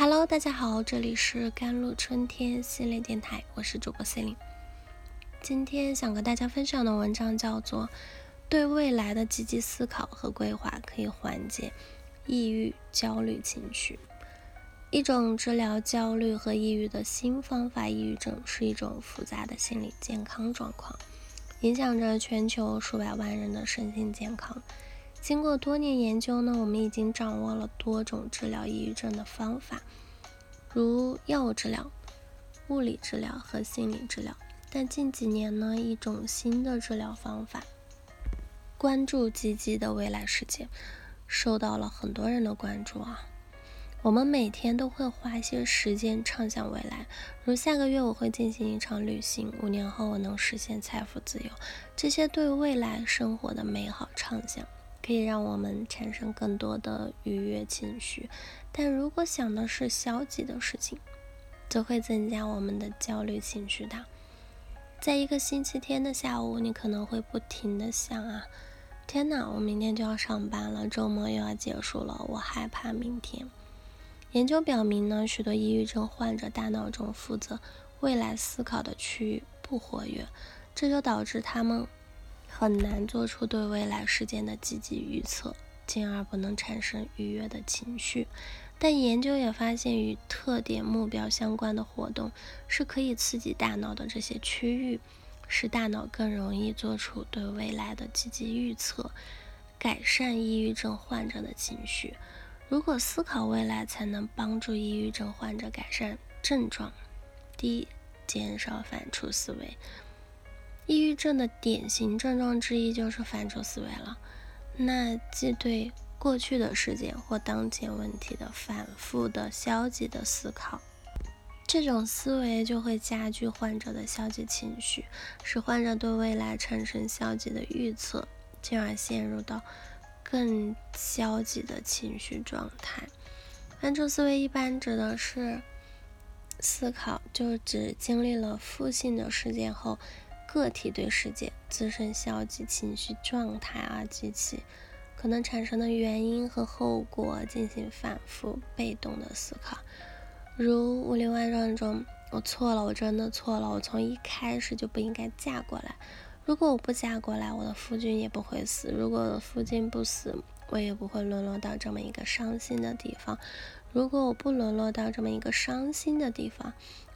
Hello，大家好，这里是甘露春天系列电台，我是主播 c e l i n e 今天想和大家分享的文章叫做《对未来的积极思考和规划可以缓解抑郁焦虑情绪》。一种治疗焦虑和抑郁的新方法，抑郁症是一种复杂的心理健康状况，影响着全球数百万人的身心健康。经过多年研究呢，我们已经掌握了多种治疗抑郁症的方法，如药物治疗、物理治疗和心理治疗。但近几年呢，一种新的治疗方法——关注积极的未来世界，受到了很多人的关注啊。我们每天都会花一些时间畅想未来，如下个月我会进行一场旅行，五年后我能实现财富自由，这些对未来生活的美好畅想。可以让我们产生更多的愉悦情绪，但如果想的是消极的事情，则会增加我们的焦虑情绪的。在一个星期天的下午，你可能会不停的想啊，天哪，我明天就要上班了，周末又要结束了，我害怕明天。研究表明呢，许多抑郁症患者大脑中负责未来思考的区域不活跃，这就导致他们。很难做出对未来事件的积极预测，进而不能产生愉悦的情绪。但研究也发现，与特点目标相关的活动是可以刺激大脑的这些区域，使大脑更容易做出对未来的积极预测，改善抑郁症患者的情绪。如果思考未来才能帮助抑郁症患者改善症状，第一，减少反刍思维。抑郁症的典型症状之一就是反刍思维了，那即对过去的事件或当前问题的反复的消极的思考，这种思维就会加剧患者的消极情绪，使患者对未来产生消极的预测，进而陷入到更消极的情绪状态。反刍思维一般指的是思考，就指经历了负性的事件后。个体对世界自身消极情绪状态而及其可能产生的原因和后果进行反复被动的思考，如《武林外传》中，我错了，我真的错了，我从一开始就不应该嫁过来。如果我不嫁过来，我的夫君也不会死；如果我的夫君不死，我也不会沦落到这么一个伤心的地方。如果我不沦落到这么一个伤心的地方，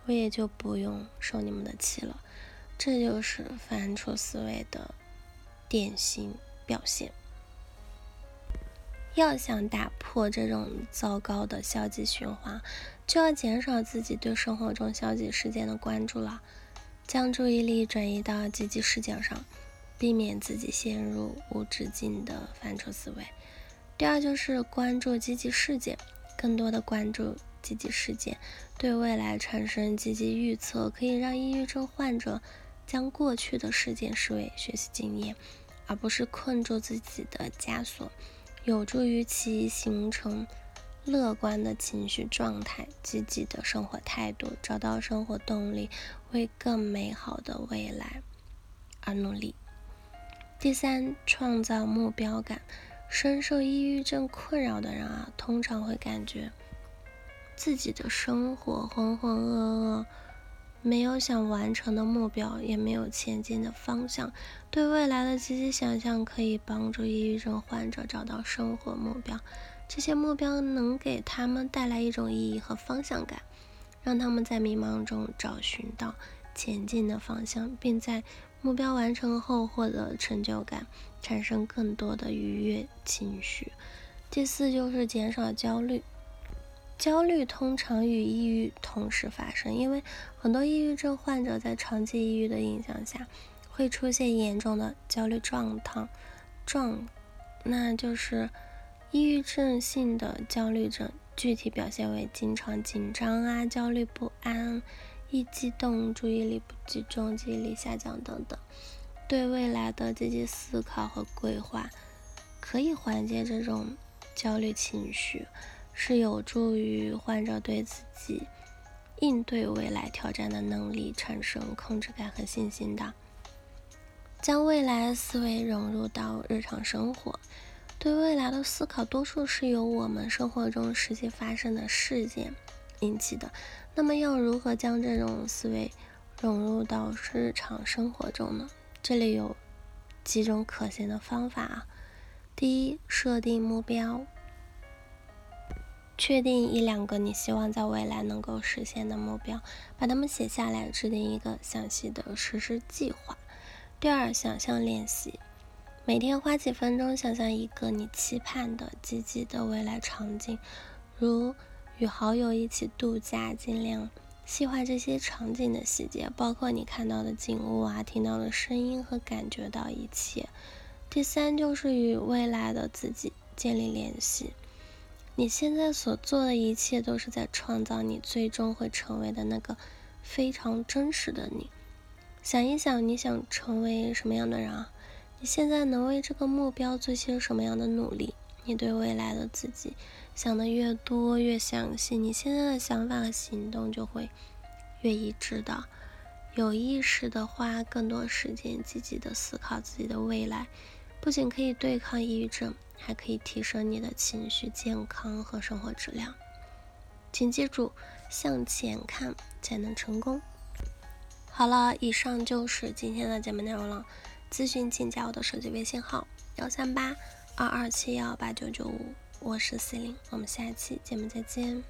我也就不用受你们的气了。这就是反刍思维的典型表现。要想打破这种糟糕的消极循环，就要减少自己对生活中消极事件的关注了，将注意力转移到积极事件上，避免自己陷入无止境的反刍思维。第二就是关注积极事件，更多的关注积极事件，对未来产生积极预测，可以让抑郁症患者。将过去的事件视为学习经验，而不是困住自己的枷锁，有助于其形成乐观的情绪状态、积极的生活态度，找到生活动力，为更美好的未来而努力。第三，创造目标感。深受抑郁症困扰的人啊，通常会感觉自己的生活浑浑噩噩。没有想完成的目标，也没有前进的方向。对未来的积极想象可以帮助抑郁症患者找到生活目标。这些目标能给他们带来一种意义和方向感，让他们在迷茫中找寻到前进的方向，并在目标完成后获得成就感，产生更多的愉悦情绪。第四就是减少焦虑。焦虑通常与抑郁同时发生，因为很多抑郁症患者在长期抑郁的影响下，会出现严重的焦虑状态，状，那就是抑郁症性的焦虑症。具体表现为经常紧张啊、焦虑不安、易激动、注意力不集中、记忆力下降等等。对未来的积极思考和规划，可以缓解这种焦虑情绪。是有助于患者对自己应对未来挑战的能力产生控制感和信心的。将未来思维融入到日常生活，对未来的思考多数是由我们生活中实际发生的事件引起的。那么要如何将这种思维融入到日常生活中呢？这里有几种可行的方法啊。第一，设定目标，确定一两个你希望在未来能够实现的目标，把它们写下来，制定一个详细的实施计划。第二，想象练习，每天花几分钟想象一个你期盼的积极的未来场景，如与好友一起度假，尽量细化这些场景的细节，包括你看到的景物啊、听到的声音和感觉到一切。第三，就是与未来的自己建立联系，你现在所做的一切都是在创造你最终会成为的那个非常真实的你。想一想，你想成为什么样的人啊？你现在能为这个目标做些什么样的努力？你对未来的自己想的越多越详细，你现在的想法和行动就会越一致的。有意识的花更多时间，积极的思考自己的未来，不仅可以对抗抑郁症，还可以提升你的情绪健康和生活质量。请记住，向前看才能成功。好了，以上就是今天的节目内容了。咨询请加我的手机微信号：幺三八二二七幺八九九五，我是 C 零，我们下期节目再见。